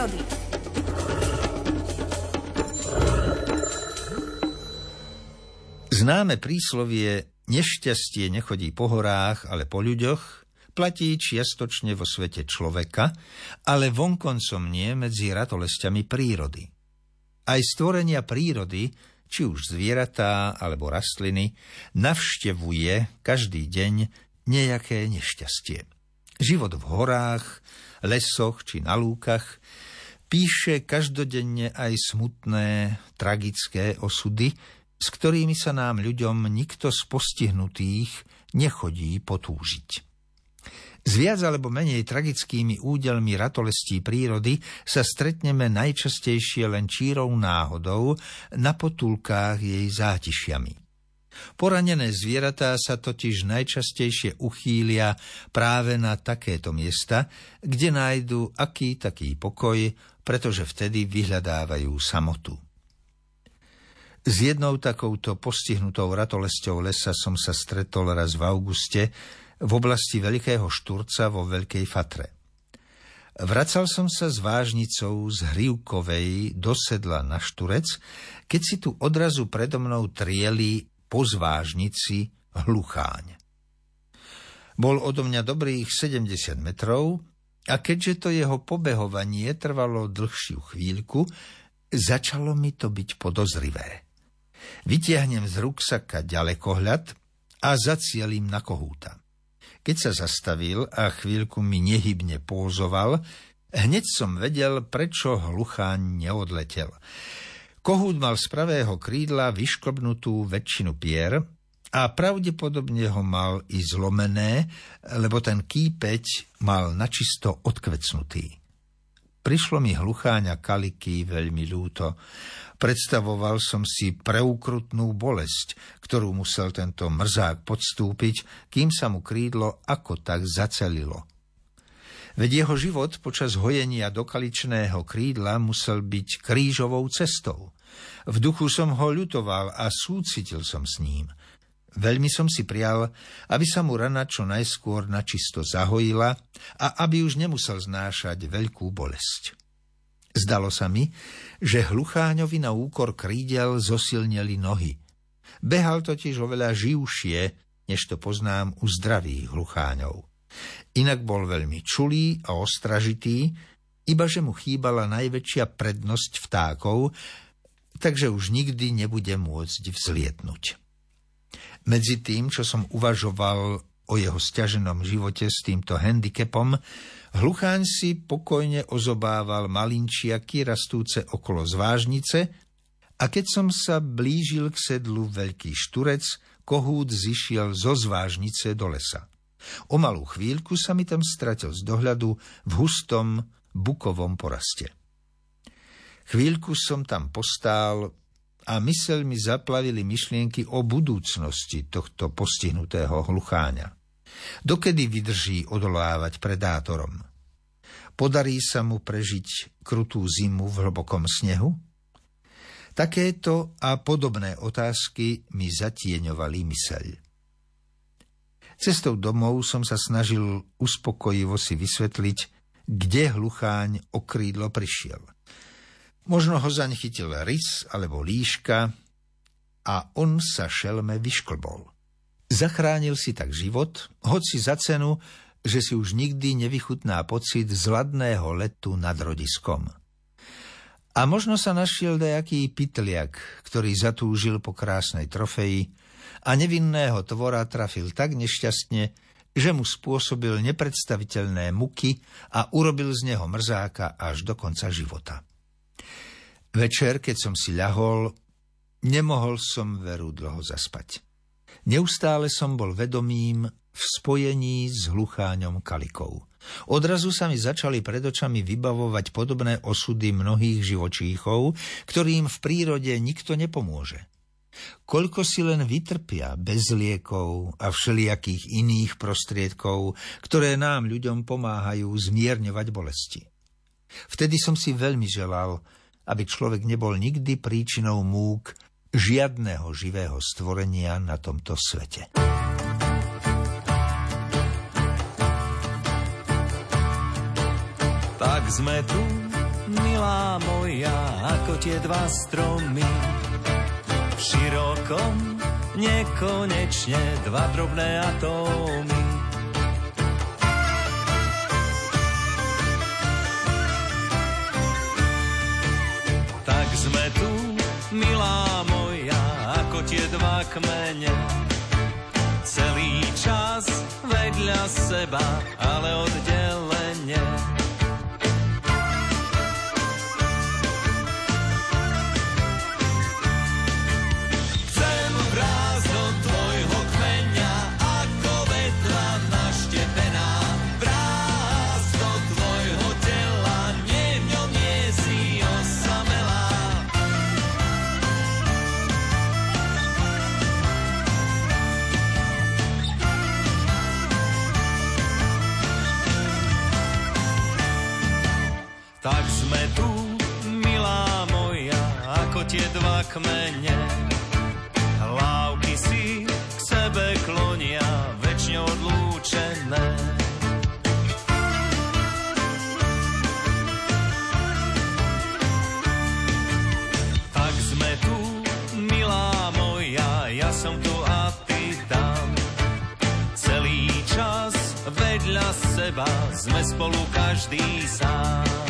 prírody. Známe príslovie nešťastie nechodí po horách, ale po ľuďoch platí čiastočne vo svete človeka, ale vonkoncom nie medzi ratolestiami prírody. Aj stvorenia prírody, či už zvieratá alebo rastliny, navštevuje každý deň nejaké nešťastie. Život v horách, lesoch či na lúkach píše každodenne aj smutné, tragické osudy, s ktorými sa nám ľuďom nikto z postihnutých nechodí potúžiť. S viac alebo menej tragickými údelmi ratolestí prírody sa stretneme najčastejšie len čírou náhodou na potulkách jej zátišiami. Poranené zvieratá sa totiž najčastejšie uchýlia práve na takéto miesta, kde nájdu aký taký pokoj, pretože vtedy vyhľadávajú samotu. S jednou takouto postihnutou ratolesťou lesa som sa stretol raz v auguste v oblasti Veľkého Šturca vo Veľkej Fatre. Vracal som sa s vážnicou z Hrivkovej do sedla na Šturec, keď si tu odrazu predo mnou trieli po zvážnici hlucháň. Bol odo mňa dobrých 70 metrov a keďže to jeho pobehovanie trvalo dlhšiu chvíľku, začalo mi to byť podozrivé. Vytiahnem z ruksaka ďalekohľad a zacielím na kohúta. Keď sa zastavil a chvíľku mi nehybne pózoval, hneď som vedel, prečo hlucháň neodletel. Kohút mal z pravého krídla vyšklbnutú väčšinu pier a pravdepodobne ho mal i zlomené, lebo ten kýpeť mal načisto odkvecnutý. Prišlo mi hlucháňa kaliky veľmi ľúto. Predstavoval som si preukrutnú bolesť, ktorú musel tento mrzák podstúpiť, kým sa mu krídlo ako tak zacelilo. Veď jeho život počas hojenia dokaličného krídla musel byť krížovou cestou. V duchu som ho ľutoval a súcitil som s ním. Veľmi som si prial, aby sa mu rana čo najskôr načisto zahojila a aby už nemusel znášať veľkú bolesť. Zdalo sa mi, že hlucháňovi na úkor krídel zosilneli nohy. Behal totiž oveľa živšie, než to poznám u zdravých hlucháňov. Inak bol veľmi čulý a ostražitý, iba že mu chýbala najväčšia prednosť vtákov, takže už nikdy nebude môcť vzlietnúť. Medzi tým, čo som uvažoval o jeho stiaženom živote s týmto handicapom, hlucháň si pokojne ozobával malinčiaky rastúce okolo zvážnice a keď som sa blížil k sedlu Veľký šturec, kohút zišiel zo zvážnice do lesa. O malú chvíľku sa mi tam stratil z dohľadu v hustom bukovom poraste. Chvíľku som tam postál a mysel mi zaplavili myšlienky o budúcnosti tohto postihnutého hlucháňa. Dokedy vydrží odolávať predátorom? Podarí sa mu prežiť krutú zimu v hlbokom snehu? Takéto a podobné otázky mi zatieňovali myseľ. Cestou domov som sa snažil uspokojivo si vysvetliť, kde hlucháň o krídlo prišiel. Možno ho zaň chytil rys alebo líška a on sa šelme vyšklbol. Zachránil si tak život, hoci za cenu, že si už nikdy nevychutná pocit zladného letu nad rodiskom. A možno sa našiel nejaký pytliak, ktorý zatúžil po krásnej trofeji, a nevinného tvora trafil tak nešťastne, že mu spôsobil nepredstaviteľné muky a urobil z neho mrzáka až do konca života. Večer, keď som si ľahol, nemohol som veru dlho zaspať. Neustále som bol vedomým v spojení s hlucháňom kalikou. Odrazu sa mi začali pred očami vybavovať podobné osudy mnohých živočíchov, ktorým v prírode nikto nepomôže. Koľko si len vytrpia bez liekov a všelijakých iných prostriedkov, ktoré nám ľuďom pomáhajú zmierňovať bolesti. Vtedy som si veľmi želal, aby človek nebol nikdy príčinou múk žiadného živého stvorenia na tomto svete. Tak sme tu milá moja, ako tie dva stromy. Širokom, nekonečne dva drobné atómy. Tak sme tu, milá moja, ako tie dva kmene. Celý čas vedľa seba, tie dva kmene. Hlávky si k sebe klonia, väčšine odlúčené. Tak sme tu, milá moja, ja som tu a ty tam. Celý čas vedľa seba sme spolu každý sám.